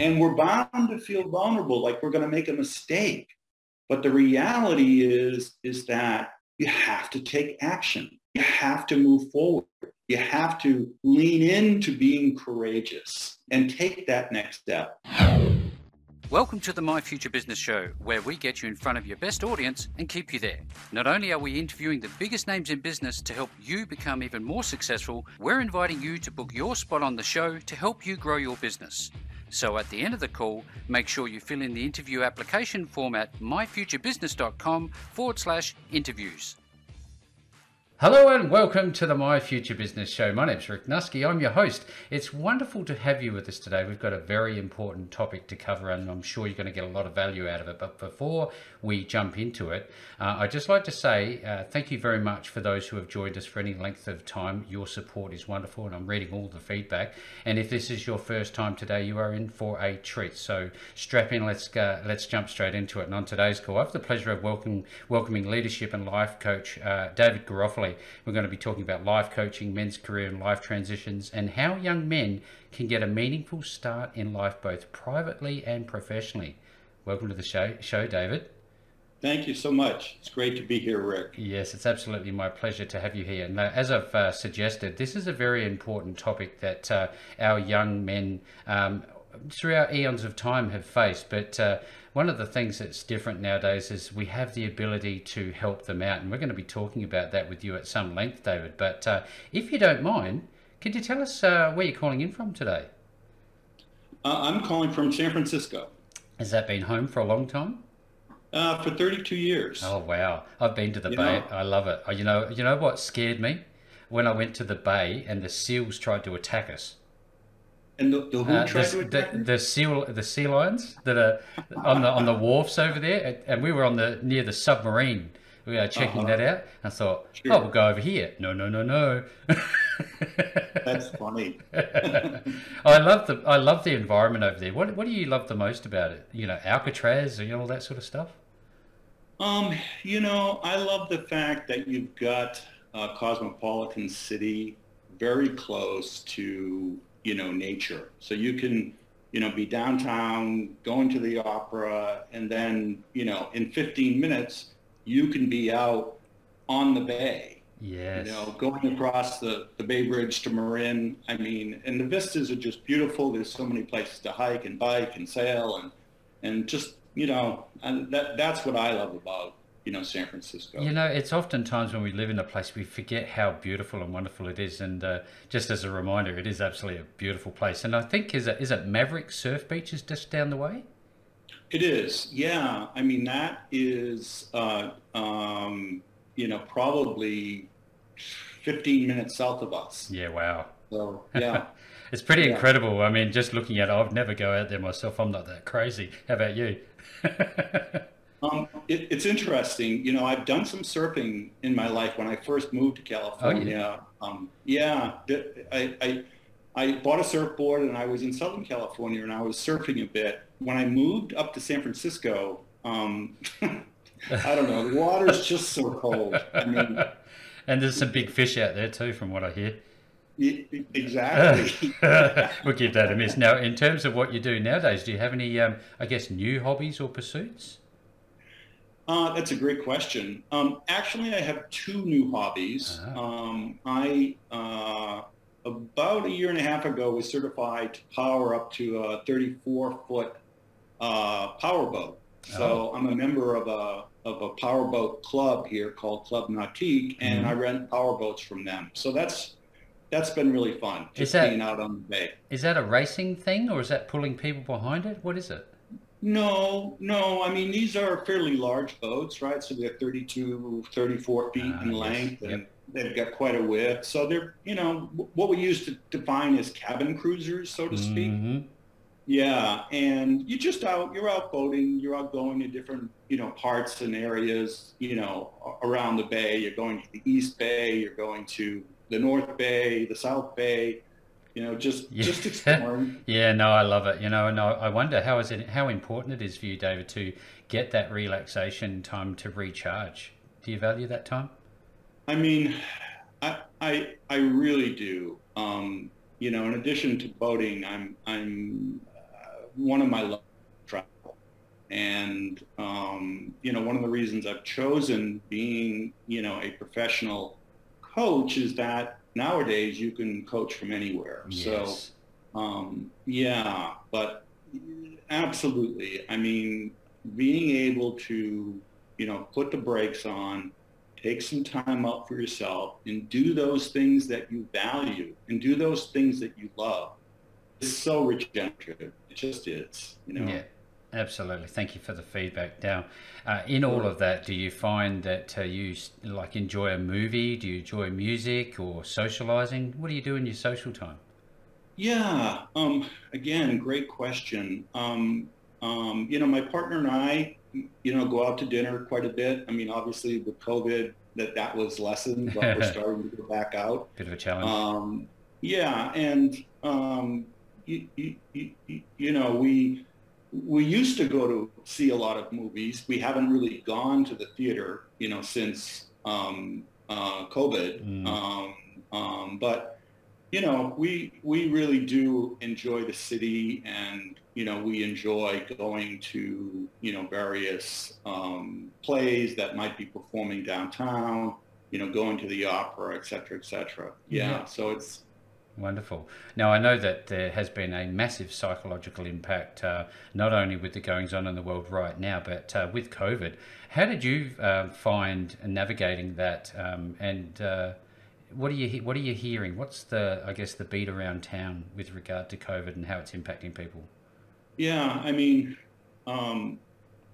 And we're bound to feel vulnerable, like we're going to make a mistake. But the reality is, is that you have to take action. You have to move forward. You have to lean into being courageous and take that next step. Welcome to the My Future Business Show, where we get you in front of your best audience and keep you there. Not only are we interviewing the biggest names in business to help you become even more successful, we're inviting you to book your spot on the show to help you grow your business. So at the end of the call, make sure you fill in the interview application form at myfuturebusiness.com forward slash interviews. Hello and welcome to the My Future Business Show. My name's Rick Nuske. I'm your host. It's wonderful to have you with us today. We've got a very important topic to cover, and I'm sure you're going to get a lot of value out of it. But before we jump into it, uh, I'd just like to say uh, thank you very much for those who have joined us for any length of time. Your support is wonderful, and I'm reading all the feedback. And if this is your first time today, you are in for a treat. So strap in. Let's go, let's jump straight into it. And on today's call, I have the pleasure of welcoming welcoming leadership and life coach uh, David Garofoli we're going to be talking about life coaching, men's career and life transitions, and how young men can get a meaningful start in life both privately and professionally. Welcome to the show, show David. Thank you so much. It's great to be here, Rick. Yes, it's absolutely my pleasure to have you here. And uh, as I've uh, suggested, this is a very important topic that uh, our young men um, throughout eons of time have faced. But uh, one of the things that's different nowadays is we have the ability to help them out. And we're going to be talking about that with you at some length, David. But uh, if you don't mind, could you tell us uh, where you're calling in from today? Uh, I'm calling from San Francisco. Has that been home for a long time? Uh, for 32 years. Oh wow! I've been to the you Bay. Know. I love it. You know, you know what scared me when I went to the Bay and the seals tried to attack us. And the, the who uh, tried the, to attack the, the seal the sea lions that are on the on the wharfs over there, and we were on the near the submarine. We were checking uh-huh. that out. I thought, sure. oh, we'll go over here. No, no, no, no. That's funny. I love the I love the environment over there. What what do you love the most about it? You know, Alcatraz, you know, all that sort of stuff. Um, you know, I love the fact that you've got a cosmopolitan city very close to you know, nature. So you can, you know, be downtown, going to the opera, and then, you know, in 15 minutes, you can be out on the bay. Yes. You know, going across the, the Bay Bridge to Marin. I mean, and the vistas are just beautiful. There's so many places to hike and bike and sail and, and just, you know, and that, that's what I love about you know San Francisco. You know, it's oftentimes when we live in a place we forget how beautiful and wonderful it is. And uh, just as a reminder, it is absolutely a beautiful place. And I think is it is it Maverick Surf Beach is just down the way. It is, yeah. I mean, that is, uh, um, you know, probably 15 minutes south of us. Yeah, wow. So, yeah. it's pretty yeah. incredible. I mean, just looking at it, I'd never go out there myself. I'm not that crazy. How about you? Um, it, it's interesting. You know, I've done some surfing in my life. When I first moved to California, oh, yeah. Um, yeah, I, I, I bought a surfboard and I was in Southern California and I was surfing a bit. When I moved up to San Francisco, um, I don't know, the water's just so cold. I mean, and there's some big fish out there too, from what I hear. Exactly. we'll give that a miss. Now, in terms of what you do nowadays, do you have any, um, I guess, new hobbies or pursuits? Uh, that's a great question. Um, actually, I have two new hobbies. Uh-huh. Um, I uh, about a year and a half ago was certified to power up to a 34 foot uh, power boat. So oh. I'm a member of a of a powerboat club here called Club Nautique, and mm-hmm. I rent powerboats from them. So that's that's been really fun. Just that, being out on the bay. Is that a racing thing, or is that pulling people behind it? What is it? No, no. I mean, these are fairly large boats, right? So they're 32, 34 feet uh, in length, yes. and yep. they've got quite a width. So they're, you know, what we used to define as cabin cruisers, so to speak. Mm-hmm. Yeah, and you just out, you're out boating, you're out going to different, you know, parts and areas, you know, around the bay. You're going to the East Bay, you're going to the North Bay, the South Bay you know, just yeah. just exploring. yeah, no, I love it. You know, and I, I wonder how is it how important it is for you, David, to get that relaxation time to recharge. Do you value that time? I mean, I I, I really do. Um, you know, in addition to boating, I'm I'm one of my love travel. And, um, you know, one of the reasons I've chosen being, you know, a professional coach is that nowadays you can coach from anywhere. Yes. So, um, yeah, but absolutely. I mean, being able to, you know, put the brakes on, take some time out for yourself and do those things that you value and do those things that you love is so regenerative. Just is, you know. Yeah. Absolutely. Thank you for the feedback. Now, uh, in all of that, do you find that uh, you like enjoy a movie? Do you enjoy music or socializing? What do you do in your social time? Yeah. Um, again, great question. Um, um, you know, my partner and I, you know, go out to dinner quite a bit. I mean, obviously with COVID, that that was lessened, but we're starting to go back out. Bit of a challenge. Um, yeah, and um, you, you, you, you know, we we used to go to see a lot of movies. We haven't really gone to the theater, you know, since um, uh, COVID. Mm. Um, um, but you know, we we really do enjoy the city, and you know, we enjoy going to you know various um, plays that might be performing downtown. You know, going to the opera, et cetera, et cetera. Yeah, Yeah. so it's Wonderful. Now, I know that there has been a massive psychological impact, uh, not only with the goings on in the world right now, but uh, with COVID. How did you uh, find navigating that? Um, and uh, what are you what are you hearing? What's the I guess the beat around town with regard to COVID and how it's impacting people? Yeah, I mean, um,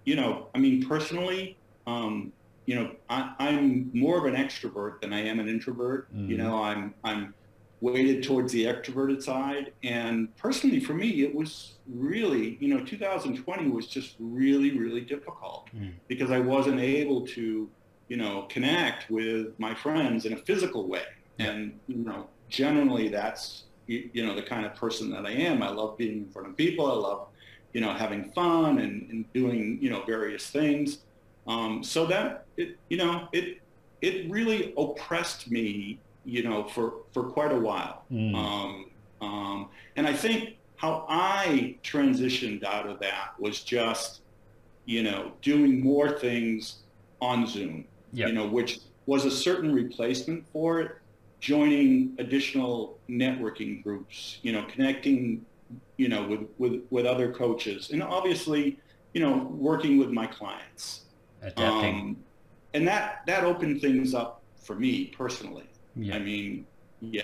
you know, I mean, personally, um, you know, I, I'm more of an extrovert than I am an introvert. You Mhm. know, I'm I'm weighted towards the extroverted side, and personally, for me, it was really, you know, 2020 was just really, really difficult Mm. because I wasn't able to, you know, connect with my friends in a physical way, Yeah. and you know, generally, that's you, you know the kind of person that I am. I love being in front of people. I love you know, having fun and, and doing, you know, various things. Um, so that it, you know, it, it really oppressed me, you know, for, for quite a while. Mm. Um, um, and I think how I transitioned out of that was just, you know, doing more things on Zoom, Yep. you know, which was a certain replacement for it, joining additional networking groups, you know, connecting, you know, with, with, with other coaches and obviously, you know, working with my clients. Adapting. Um, and that, that opened things up for me personally. Yeah. I mean, yeah.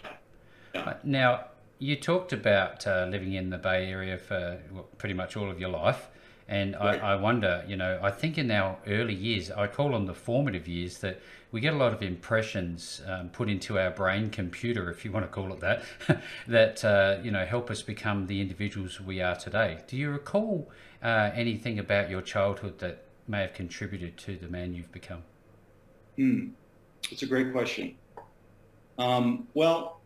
Uh, Now, you talked about uh, living in the Bay Area for well, pretty much all of your life. And Right. I, I wonder, you know, I think in our early years, I call them the formative years, that we get a lot of impressions um, put into our brain computer, if you want to call it that, that, uh, you know, help us become the individuals we are today. Do you recall uh, anything about your childhood that may have contributed to the man you've become? Hmm. It's a great question. Um, well,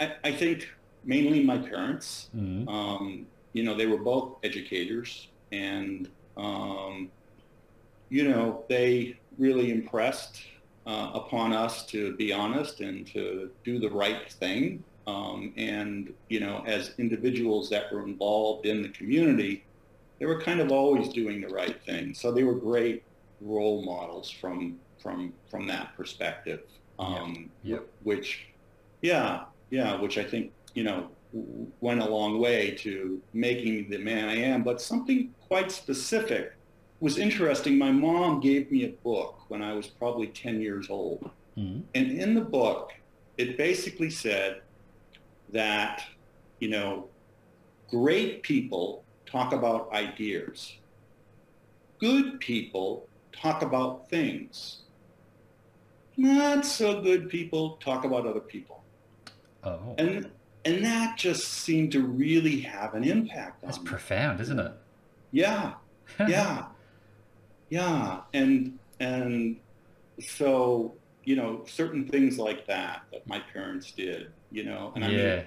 I, I, think mainly my parents. Mm. Um, you know, they were both educators, and um, you know, they really impressed uh, upon us to be honest and to do the right thing. Um, and you know, as individuals that were involved in the community, they were kind of always doing the right thing. So they were great role models from from from that perspective. Um, Yeah. Which, yeah, yeah, which I think you know went a long way to making the man I am. But something quite specific was interesting. My mom gave me a book when I was probably 10 years old. Mm. And in the book, it basically said that, you know, great people talk about ideas. Good people talk about things. Not so good people talk about other people. Oh, And and that just seemed to really have an impact on that's me. profound, isn't it? Yeah, yeah, yeah, and and so you know certain things like that that my parents did, you know, and I yeah. mean,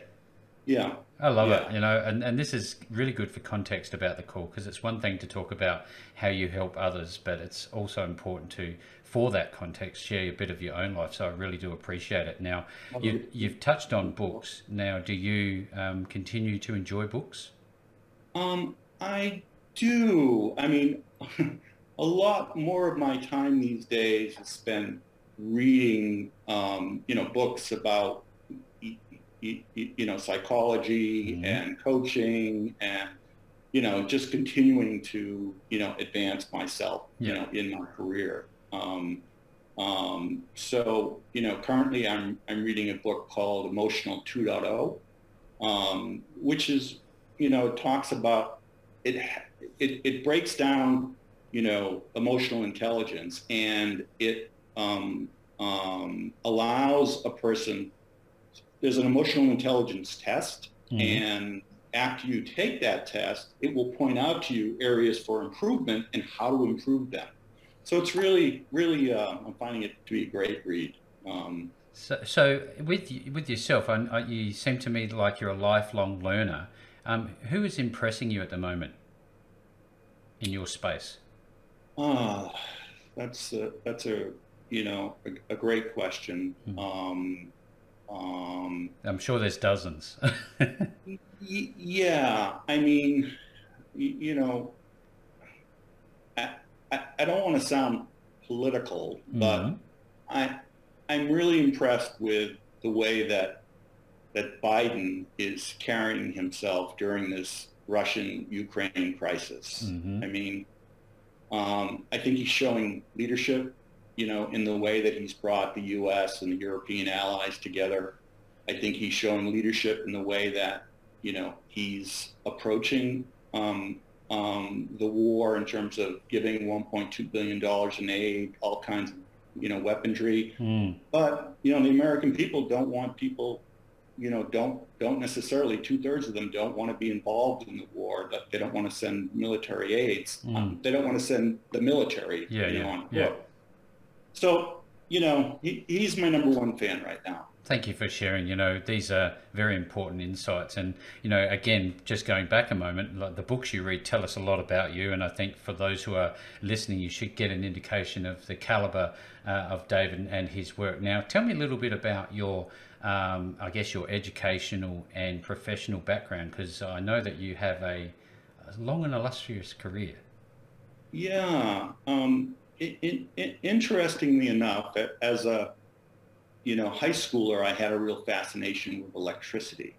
yeah, I love it, you know, and, and this is really good for context about the call because it's one thing to talk about how you help others, but it's also important to, for that context, share a bit of your own life. So I really do appreciate it. Now, you, you've touched on books. Now, do you um, continue to enjoy books? Um, I do. I mean, a lot more of my time these days is spent reading, um, you know, books about, you know, psychology mm-hmm. and coaching and, you know, just continuing to, you know, advance myself, yeah. you know, in my career. Um, um, so, you know, currently I'm, I'm reading a book called Emotional 2.0, um, which is, you know, talks about it, it, it breaks down, you know, emotional intelligence and it um, um, allows a person, there's an emotional intelligence test mm-hmm. and after you take that test, it will point out to you areas for improvement and how to improve them. So it's really, really, uh, I'm finding it to be a great read. Um, so, so with with yourself, I, I, you seem to me like you're a lifelong learner. Um, who is impressing you at the moment in your space? Ah, uh, that's a, that's a you know a, a great question. Hmm. Um, um, I'm sure there's dozens. y- yeah, I mean, y- you know, I, don't want to sound political, but mm-hmm. I I'm really impressed with the way that that Biden is carrying himself during this Russian-Ukraine crisis. Mm-hmm. I mean, um, I think he's showing leadership, you know, in the way that he's brought the U.S. and the European allies together. I think he's showing leadership in the way that, you know, he's approaching um, um, the war in terms of giving $1.2 billion in aid, all kinds of you know, weaponry. Mm. But, you know, the American people don't want people, you know, don't don't necessarily, two-thirds of them don't want to be involved in the war. That They don't want to send military aids. Mm. Um, they don't want to send the military, yeah, you yeah, know, on yeah. So, you know, he, he's my number one fan right now. Thank you for sharing. You know, these are very important insights. And, you know, again, just going back a moment, like the books you read tell us a lot about you. And I think for those who are listening, you should get an indication of the caliber uh, of David and his work. Now, tell me a little bit about your, um, I guess, your educational and professional background, because I know that you have a, long and illustrious career. Yeah. Um, it, it, interestingly enough, as a you know, high schooler, I had a real fascination with electricity.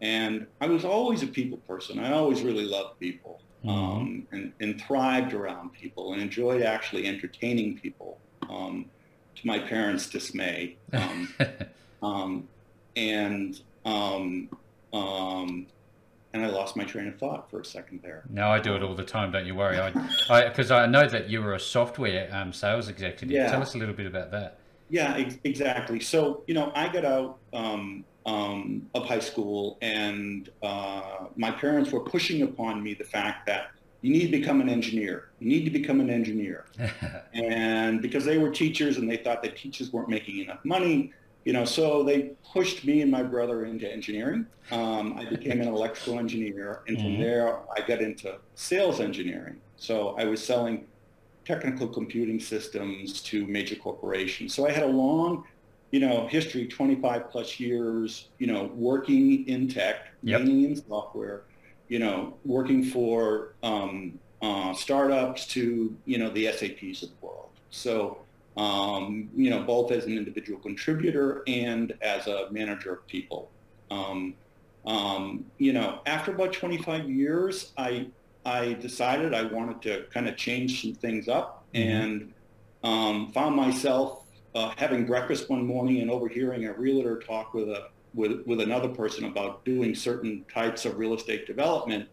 And I was always a people person. I always really loved people mm-hmm. um, and, and, thrived around people and enjoyed actually entertaining people um, to my parents' dismay. Um, um and um, um, and I lost my train of thought for a second there. No, I do it all the time. Don't you worry. I because I, I, know that you were a software sales executive. Yeah. Tell us a little bit about that. Yeah, ex- exactly. So, you know, I got out um, um, of high school and uh, my parents were pushing upon me the fact that you need to become an engineer. You need to become an engineer. and because they were teachers and they thought that teachers weren't making enough money, you know, so they pushed me and my brother into engineering. Um, I became an electrical engineer. And from mm-hmm. there, I got into sales engineering. So I was selling technical computing systems to major corporations. So I had a long, you know, history, 25 plus years, you know, working in tech, yep. mainly in software, you know, working for um, uh, startups to, you know, the SAPs of the world. So, um, you know, both as an individual contributor and as a manager of people. Um, um you know, after about 25 years, I I decided I wanted to kind of change some things up mm-hmm. and um, found myself uh, having breakfast one morning and overhearing a realtor talk with a with, with another person about doing certain types of real estate development.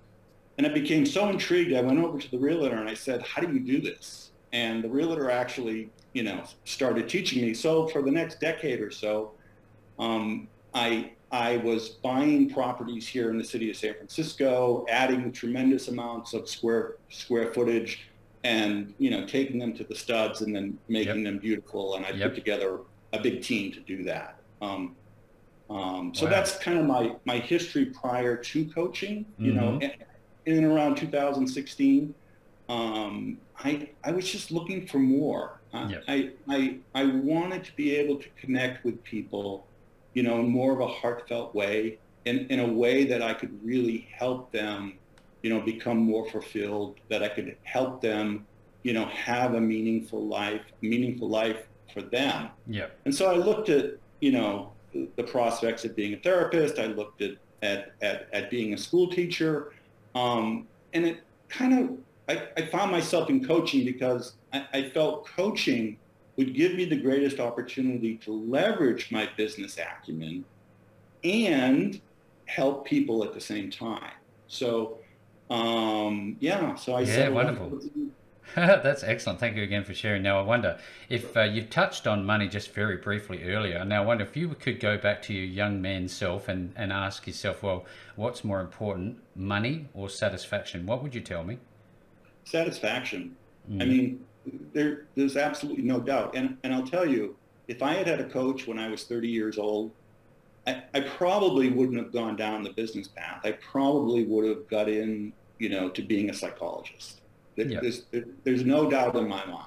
And I became so intrigued, I went over to the realtor and I said, how do you do this? And the realtor actually, you know, started teaching me. So for the next decade or so, um, I I was buying properties here in the city of San Francisco, adding tremendous amounts of square square footage, and you know taking them to the studs and then making yep. them beautiful. And I yep. put together a big team to do that. Um, um, so wow. that's kind of my my history prior to coaching. You mm-hmm. know, in, around 2016, um, I I was just looking for more. Yep. I, I I wanted to be able to connect with people you know, in more of a heartfelt way, in, in a way that I could really help them you know, become more fulfilled, that I could help them, you know, have a meaningful life, meaningful life for them. Yeah. And so I looked at, you know, the prospects of being a therapist. I looked at at at, at being a school teacher, um, and it kind of I, I, found myself in coaching because I, I felt coaching would give me the greatest opportunity to leverage my business acumen and help people at the same time. So, um, yeah, so I yeah, said, wonderful. That's excellent. Thank you again for sharing. Now, I wonder if uh, you've touched on money just very briefly earlier. Now, I wonder if you could go back to your young man self and, and ask yourself, well, what's more important, money or satisfaction? What would you tell me? Satisfaction. Mm. I mean, there, there's absolutely no doubt. And, and I'll tell you, if I had had a coach when I was 30 years old, I, I probably wouldn't have gone down the business path. I probably would have got in, you know, to being a psychologist yeah. There's, there's no doubt in my mind,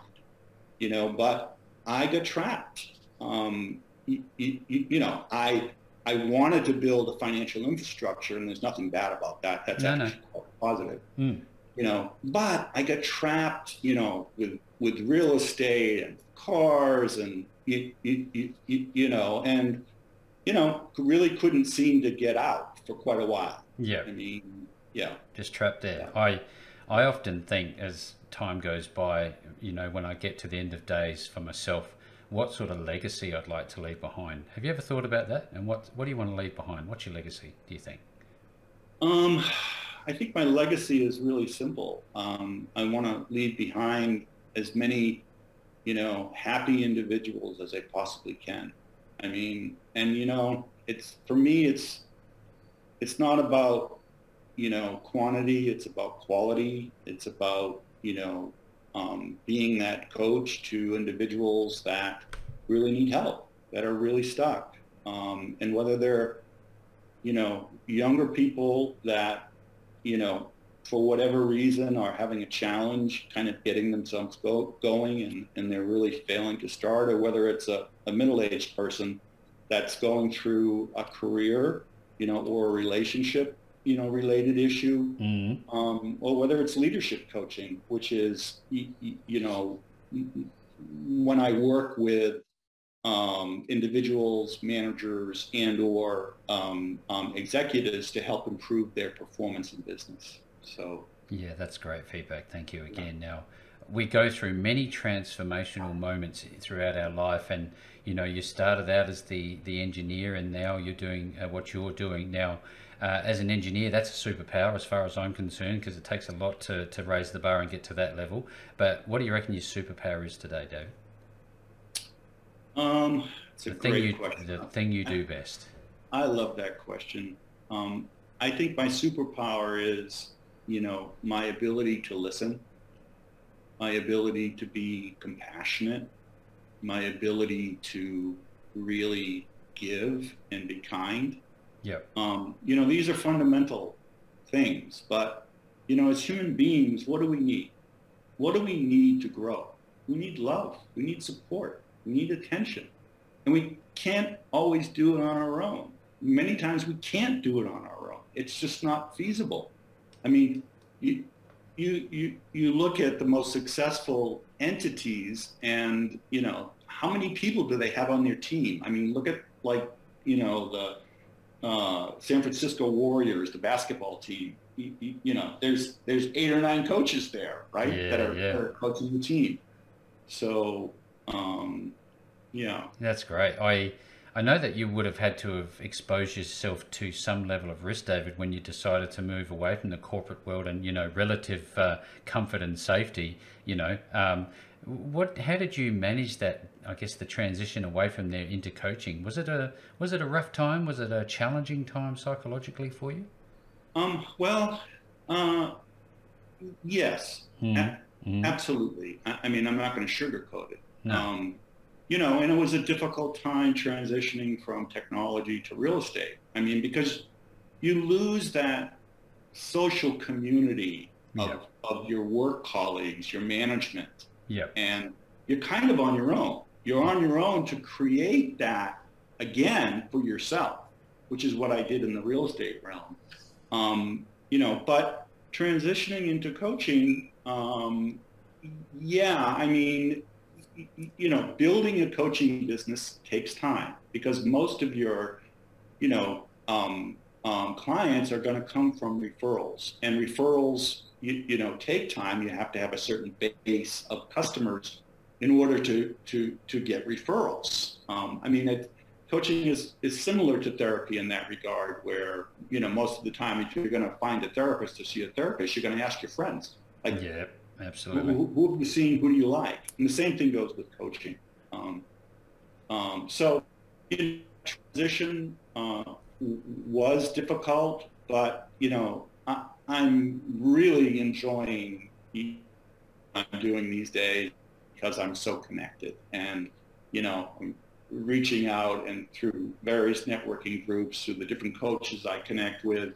you know, but I got trapped. Um, you, you, you, know, I, I wanted to build a financial infrastructure and there's nothing bad about that. That's no, actually no. positive. Mm. You know, but I got trapped, you know, with, with real estate and cars and, you, you, you, you know, and, you know, really couldn't seem to get out for quite a while. Yeah. I mean, yeah. Just trapped there. Yeah. I, I often think as time goes by, you know, when I get to the end of days for myself, what sort of legacy I'd like to leave behind. Have you ever thought about that? And what what do you want to leave behind? What's your legacy? Do you think? Um, I think my legacy is really simple. Um, I want to leave behind as many, you know, happy individuals as I possibly can. I mean, and you know, it's for me, it's it's not about you know, quantity. It's about quality. It's about, you know, um, being that coach to individuals that really need help, that are really stuck. Um, and whether they're, you know, younger people that, you know, for whatever reason are having a challenge kind of getting themselves go, going and, and they're really failing to start, or whether it's a, a middle-aged person that's going through a career, you know, or a relationship you know, related issue, mm-hmm. um, or whether it's leadership coaching, which is, you, you know, when I work with um, individuals, managers, and or um, um, executives to help improve their performance in business. So yeah, that's great feedback. Thank you again. Yeah. Now we go through many transformational moments throughout our life, and you know, you started out as the the engineer, and now you're doing uh, what you're doing now uh, as an engineer, that's a superpower as far as I'm concerned because it takes a lot to, to raise the bar and get to that level. But what do you reckon your superpower is today, David? Um, it's a the great you, question. The thing you do best. I love that question. Um, I think my superpower is, you know, my ability to listen, my ability to be compassionate, my ability to really give and be kind yeah. Um, you know, these are fundamental things, but you know, as human beings, what do we need? What do we need to grow? We need love. We need support. We need attention. And we can't always do it on our own. Many times we can't do it on our own. It's just not feasible. I mean, you, you, you, you look at the most successful entities and, you know, how many people do they have on their team? I mean, look at like, you know, the uh, San Francisco Warriors, the basketball team. You, you, you, know, there's there's eight or nine coaches there, right, yeah, that, are, yeah. that, are, coaching the team. So, um, yeah, that's great. I I know that you would have had to have exposed yourself to some level of risk, David, when you decided to move away from the corporate world and you know relative uh, comfort and safety. You know, um, what? How did you manage that? I guess the transition away from there into coaching was it a was it a rough time? Was it a challenging time psychologically for you? Um. Well, uh, yes, mm. A- mm. absolutely. I, I, mean, I'm not going to sugarcoat it. No. Um, you know, and it was a difficult time transitioning from technology to real estate. I mean, because you lose that social community of, yeah. of your work colleagues, your management yeah. And you're kind of on your own. You're on your own to create that again for yourself, which is what I did in the real estate realm. Um, you know, but transitioning into coaching, um, yeah, I mean, you know, building a coaching business takes time because most of your, you know, um, um, clients are going to come from referrals, and referrals, you, you know, take time. You have to have a certain base of customers in order to to to get referrals. Um, I mean, it, coaching is is similar to therapy in that regard, where you know most of the time, if you're going to find a therapist to see a therapist, you're going to ask your friends. Like, yeah, absolutely. Who, who, have you seen? Who do you like? And the same thing goes with coaching. Um, um, so, transition uh, was difficult, but you know, I, I'm really enjoying I'm doing these days because I'm so connected and, you know, I'm reaching out and through various networking groups, through the different coaches I connect with,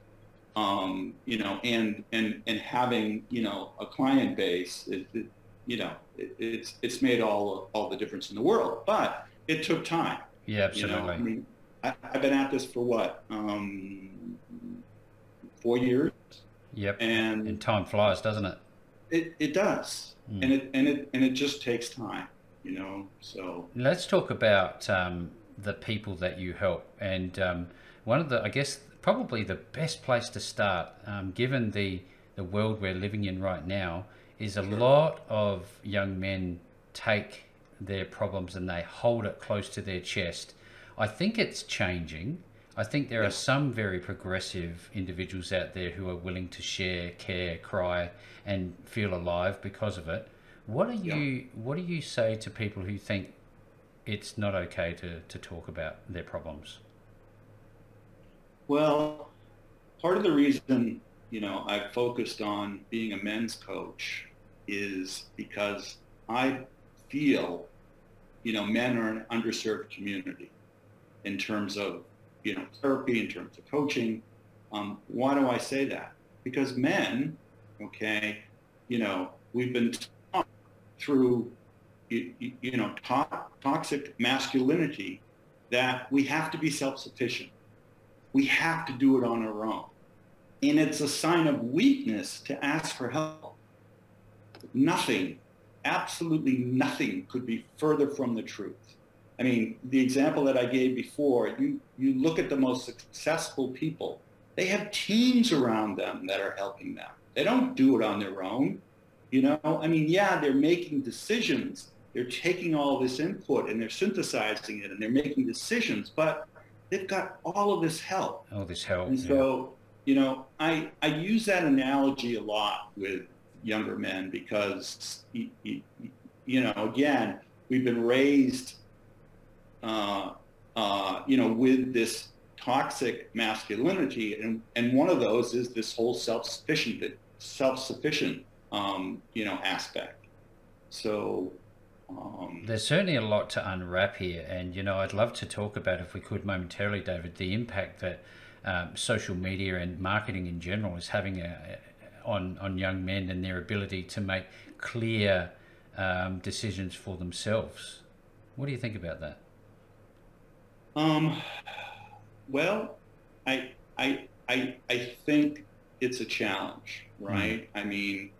um, you know, and, and, and having, you know, a client base, it, it, you know, it, it's, it's made all, all the difference in the world, but it took time. Yeah, absolutely. You know? I mean, I, have been at this for what, um, four years. Yep. And, and time flies, doesn't it? It, it does mm. and it and it and it just takes time, you know. So let's talk about um, the people that you help, and um, one of the, I guess, probably the best place to start, um, given the the world we're living in right now, is a lot of young men take their problems and they hold it close to their chest. I think it's changing. I think there yeah. are some very progressive individuals out there who are willing to share, care, cry, and feel alive because of it. What do you yeah. What do you say to people who think it's not okay to, to talk about their problems? Well, part of the reason you know I've focused on being a men's coach is because I feel you know men are an underserved community in terms of you know, therapy, in terms of coaching. Um, why do I say that? Because men, okay, you know, we've been taught through, you, you know, to- toxic masculinity that we have to be self-sufficient. We have to do it on our own. And it's a sign of weakness to ask for help. Nothing, absolutely nothing could be further from the truth. I mean, the example that I gave before, you, you look at the most successful people, they have teams around them that are helping them. They don't do it on their own. You know, I mean, yeah, they're making decisions. They're taking all this input and they're synthesizing it and they're making decisions, but they've got all of this help. All this help. And so, you know, I, I use that analogy a lot with younger men because, you, you know, again, we've been raised uh, uh, you know, with this toxic masculinity, and and one of those is this whole self-sufficient self-sufficient um, you know aspect. So. Um, There's certainly a lot to unwrap here, and you know, I'd love to talk about, if we could momentarily, David, the impact that um, social media and marketing in general is having a, on on young men and their ability to make clear um, decisions for themselves. What do you think about that? Um, well, I, I, I, I think it's a challenge, hmm. right? Mm. I mean,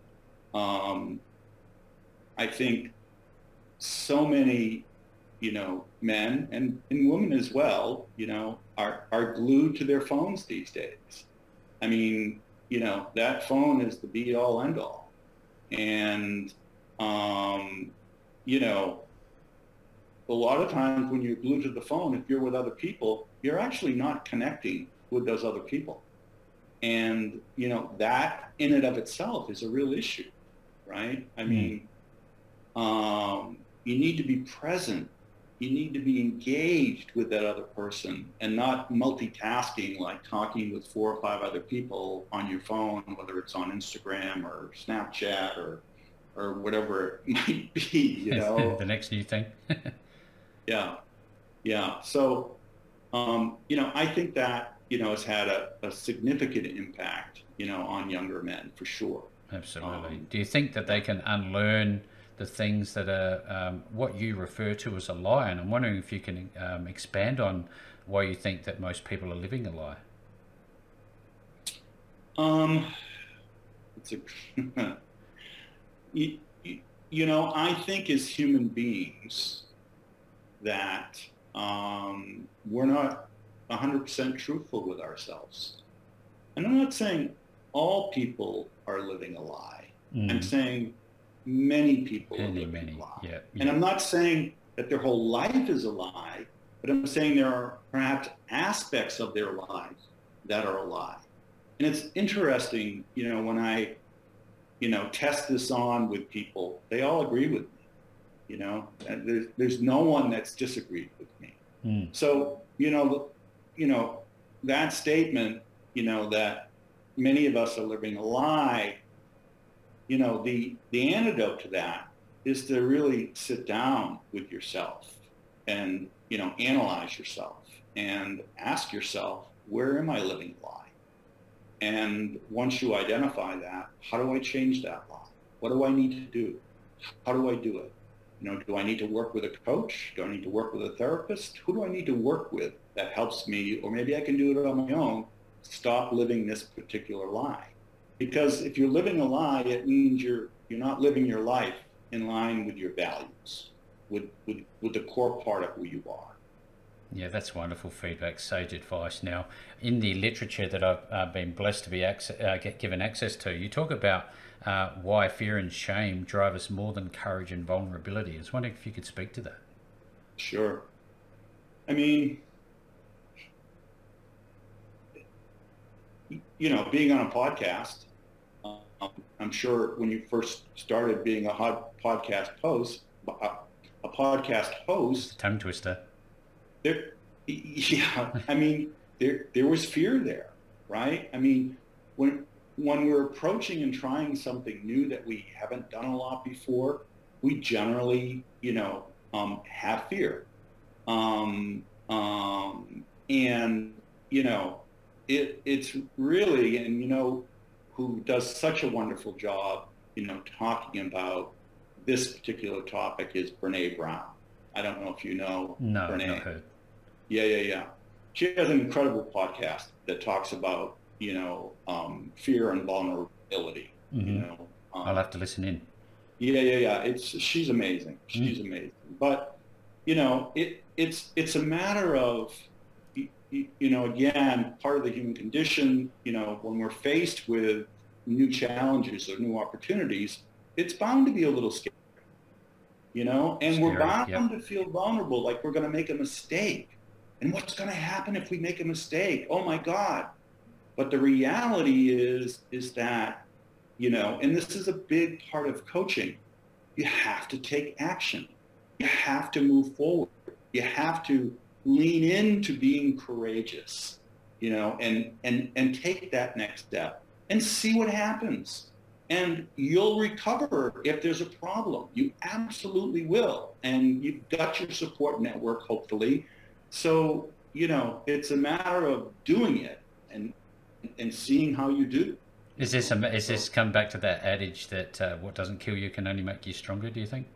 um, I think so many, you know, men and, and women as well, you know, are, are glued to their phones these days. I mean, you know, that phone is the be all end all. And, um, you know, a lot of times when you're glued to the phone, if you're with other people, you're actually not connecting with those other people. And, you know, that in and of itself is a real issue, right? I hmm. mean, um, you need to be present. You need to be engaged with that other person and not multitasking like talking with four or five other people on your phone, whether it's on Instagram or Snapchat or or whatever it might be, you know. the next new thing. Yeah, yeah. So, um, you know, I think that you know has had a, a, significant impact, you know, on younger men for sure. Absolutely. Um, Do you think that they can unlearn the things that are um, what you refer to as a lie? And I'm wondering if you can um, expand on why you think that most people are living a lie. Um, it's a, you, you know, I think as human beings that um, we're not 100% truthful with ourselves. And I'm not saying all people are living a lie. Mm. I'm saying many people many, are living many. a lie. Yeah, yeah. And I'm not saying that their whole life is a lie, but I'm saying there are perhaps aspects of their lives that are a lie. And it's interesting, you know, when I, you know, test this on with people, they all agree with me. You know, there's, there's no one that's disagreed with me. Mm. So, you know, you know, that statement, you know, that many of us are living a lie, you know, the, the antidote to that is to really sit down with yourself and, you know, analyze yourself and ask yourself, where am I living a lie? And once you identify that, how do I change that lie? What do I need to do? How do I do it? You know, do I need to work with a coach? Do I need to work with a therapist? Who do I need to work with that helps me? Or maybe I can do it on my own. Stop living this particular lie. Because if you're living a lie, it means you're you're not living your life in line with your values, with with, with the core part of who you are. Yeah, that's wonderful feedback, sage advice. Now, in the literature that I've uh, been blessed to be access, uh, given access to, you talk about uh, why fear and shame drive us more than courage and vulnerability. I was wondering if you could speak to that. Sure. I mean, you know, being on a podcast, I'm sure when you first started being a hot podcast host, a, a podcast host, tongue twister there, yeah, I mean, there there was fear there, right? I mean, when when we're approaching and trying something new that we haven't done a lot before, we generally, you know, um, have fear, um, um, and you know, it it's really, and you know, who does such a wonderful job, you know, talking about this particular topic is Brene Brown. I don't know if you know no, Brene. Heard. Yeah, yeah, yeah. She has an incredible podcast that talks about you know um, fear and vulnerability. Mm-hmm. You know, um, I'll have to listen in. Yeah, yeah, yeah. It's she's amazing. She's mm. amazing. But you know, it it's it's a matter of you, know again part of the human condition. You know, when we're faced with new challenges or new opportunities, it's bound to be a little scary. You know, and Scary, we're bound yep. to feel vulnerable, like we're going to make a mistake and what's going to happen if we make a mistake? Oh my God. But the reality is, is that, you know, and this is a big part of coaching. You have to take action. You have to move forward. You have to lean into being courageous, you know, and, and, and take that next step and see what happens. And you'll recover if there's a problem. You absolutely will. And you've got your support network, hopefully, so, you know, it's a matter of doing it and and seeing how you do. Is this a, is this come back to that adage that uh, what doesn't kill you can only make you stronger? Do you think?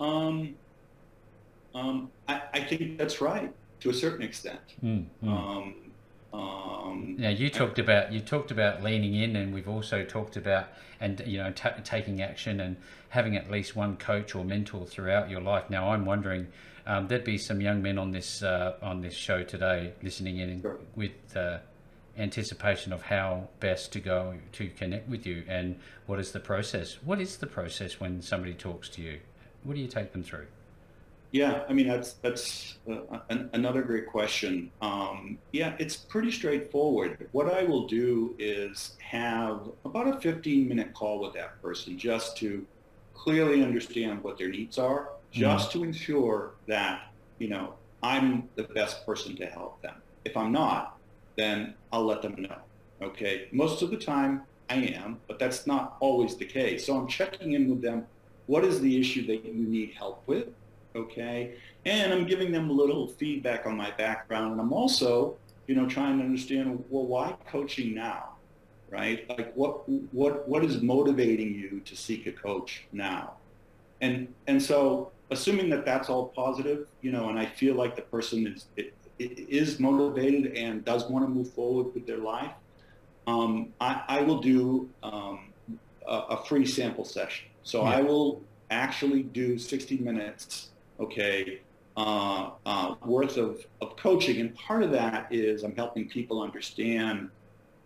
Um, um, I, I think that's right to a certain extent. Mm, mm. Um, um, now you talked I, about you talked about leaning in, and we've also talked about and you know t- taking action and having at least one coach or mentor throughout your life. Now I'm wondering, um, there'd be some young men on this uh, on this show today listening in sure. with uh, anticipation of how best to go to connect with you and what is the process. What is the process when somebody talks to you? What do you take them through? Yeah, I mean that's that's uh, an, another great question. Um, yeah, it's pretty straightforward. What I will do is have about a 15 minute call with that person just to clearly understand what their needs are, just mm-hmm. to ensure that you know I'm the best person to help them. If I'm not, then I'll let them know. Okay, most of the time I am, but that's not always the case. So I'm checking in with them. What is the issue that you need help with? Okay? And I'm giving them a little feedback on my background, and I'm also, you know, trying to understand, well, why coaching now, right? Like, what what what is motivating you to seek a coach now? And and so, assuming that that's all positive, you know, and I feel like the person is it, it is motivated and does want to move forward with their life, um, I, I, will do um, a, a, free sample session. So yeah. I will actually do 60 minutes, okay, uh, uh, worth of, of coaching. And part of that is I'm helping people understand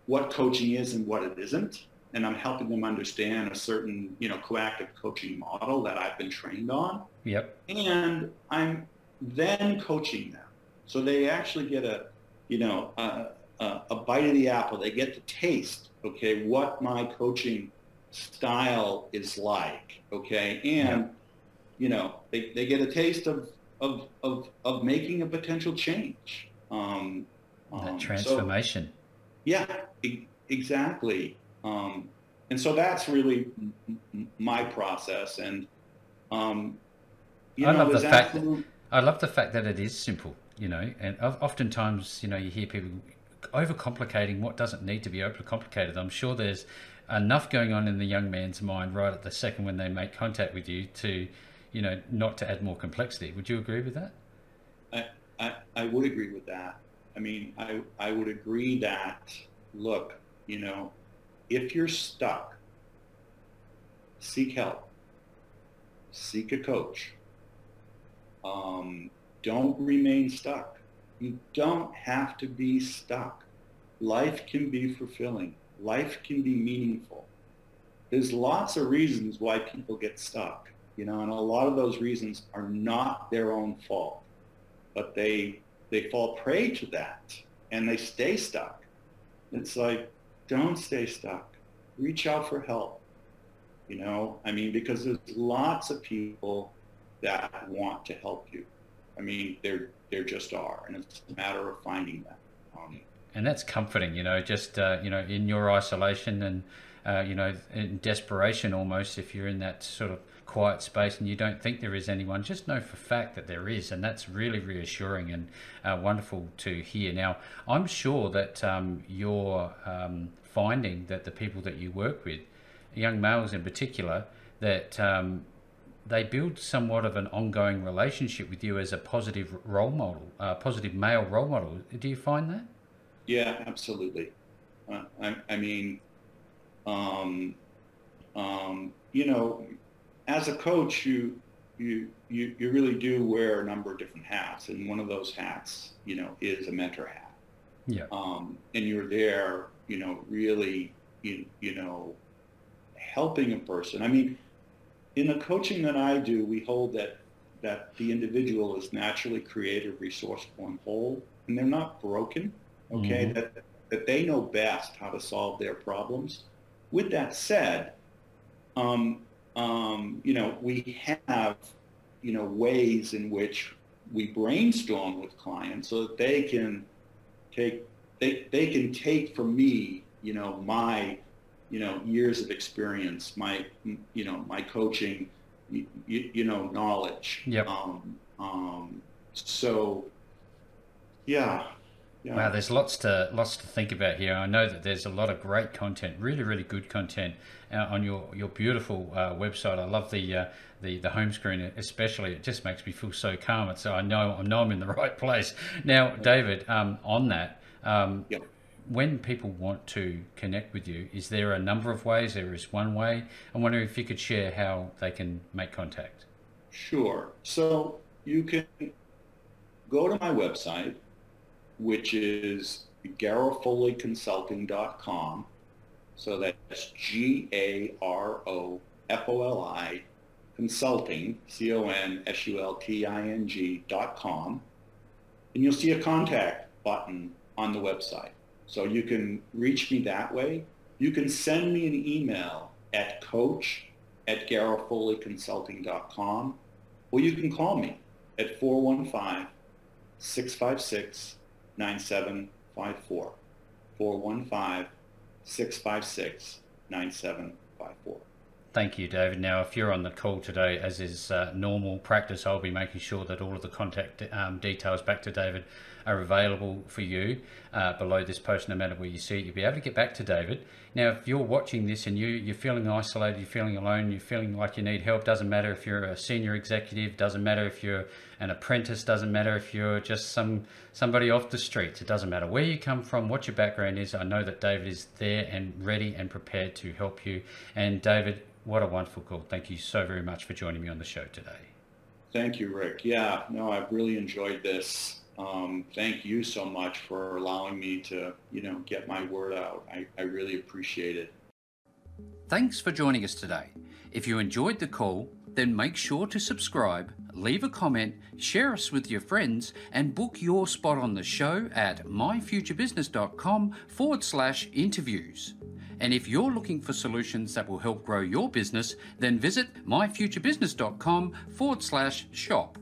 what coaching is and what it isn't. And I'm helping them understand a certain, you know, coactive coaching model that I've been trained on. Yep. And I'm then coaching them. So they actually get a, you know, a, a, a bite of the apple. They get to taste, okay, what my coaching style is like, okay? And, yep. You know, they, they get a taste of, of, of, of making a potential change. Um, that um, transformation. So, yeah, e- exactly. Um, and so that's really m- my process. And um, you I know, love the fact. Absolute... I love the fact that it is simple. You know, and oftentimes, you know, you hear people overcomplicating what doesn't need to be overcomplicated. I'm sure there's enough going on in the young man's mind right at the second when they make contact with you to, you know, not to add more complexity. Would you agree with that? I, I, I would agree with that. I mean, I, I would agree that, look, you know, if you're stuck, seek help, seek a coach. Um, don't remain stuck. You don't have to be stuck. Life can be fulfilling. Life can be meaningful. There's lots of reasons why people get stuck, you know, and a lot of those reasons are not their own fault, but they they fall prey to that and they stay stuck. It's like, don't stay stuck. Reach out for help. You know, I mean, because there's lots of people that want to help you. I mean, there there just are, and it's a matter of finding them. Um, and that's comforting, you know, just uh, you know, in your isolation and uh, you know, in desperation almost, if you're in that sort of quiet space and you don't think there is anyone, just know for fact that there is, and that's really reassuring and uh, wonderful to hear. Now, I'm sure that um, you're um, finding that the people that you work with, young males in particular, that um, they build somewhat of an ongoing relationship with you as a positive role model, uh, positive male role model. Do you find that? Yeah, absolutely. Uh, I, I, mean, um, um, you know, as a coach, you, you, you, you really do wear a number of different hats. And one of those hats, you know, is a mentor hat. Yeah. Um, and you're there, you know, really, you, you know, helping a person. I mean, in the coaching that I do, we hold that that the individual is naturally creative, resourceful, and whole, and they're not broken. Okay, mm-hmm. that that they know best how to solve their problems. With that said, um, um, you know, we have, you know, ways in which we brainstorm with clients so that they can take they, they can take from me, you know, my, you know, years of experience, my, you know, my coaching, you, you know, knowledge. Yep. Um, um, so, yeah, yeah. Wow, there's lots to lots to think about here. I know that there's a lot of great content, really, really good content uh, on your your beautiful uh, website. I love the uh, the the home screen, especially. It just makes me feel so calm. And so I know I know I'm in the right place. Now, David, um, on that, um, when people want to connect with you, is there a number of ways? There is one way. I wonder if you could share how they can make contact. Sure. So you can go to my website which is garofoliconsulting.com. So that's G A R O F O L I consulting, C O N S U L T I N G dot com. And you'll see a contact button on the website. So you can reach me that way. You can send me an email at coach at garofoliconsulting.com or you can call me at 415 656 9754. 415 656 9754. Thank you, David. Now, if you're on the call today, as is uh, normal practice, I'll be making sure that all of the contact um, details back to David are available for you uh, below this post, no matter where you see it. You'll be able to get back to David. Now, if you're watching this and you, you're feeling isolated, you're feeling alone, you're feeling like you need help, doesn't matter if you're a senior executive, doesn't matter if you're an apprentice, doesn't matter if you're just some somebody off the streets, it doesn't matter where you come from, what your background is. I know that David is there and ready and prepared to help you. And David, what a wonderful call. Thank you so very much for joining me on the show today. Thank you, Rick. Yeah, no, I've really enjoyed this. Um, thank you so much for allowing me to, you know, get my word out. I, I really appreciate it. Thanks for joining us today. If you enjoyed the call, then make sure to subscribe, leave a comment, share us with your friends, and book your spot on the show at myfuturebusiness.com forward slash interviews. And if you're looking for solutions that will help grow your business, then visit myfuturebusiness.com forward slash shop.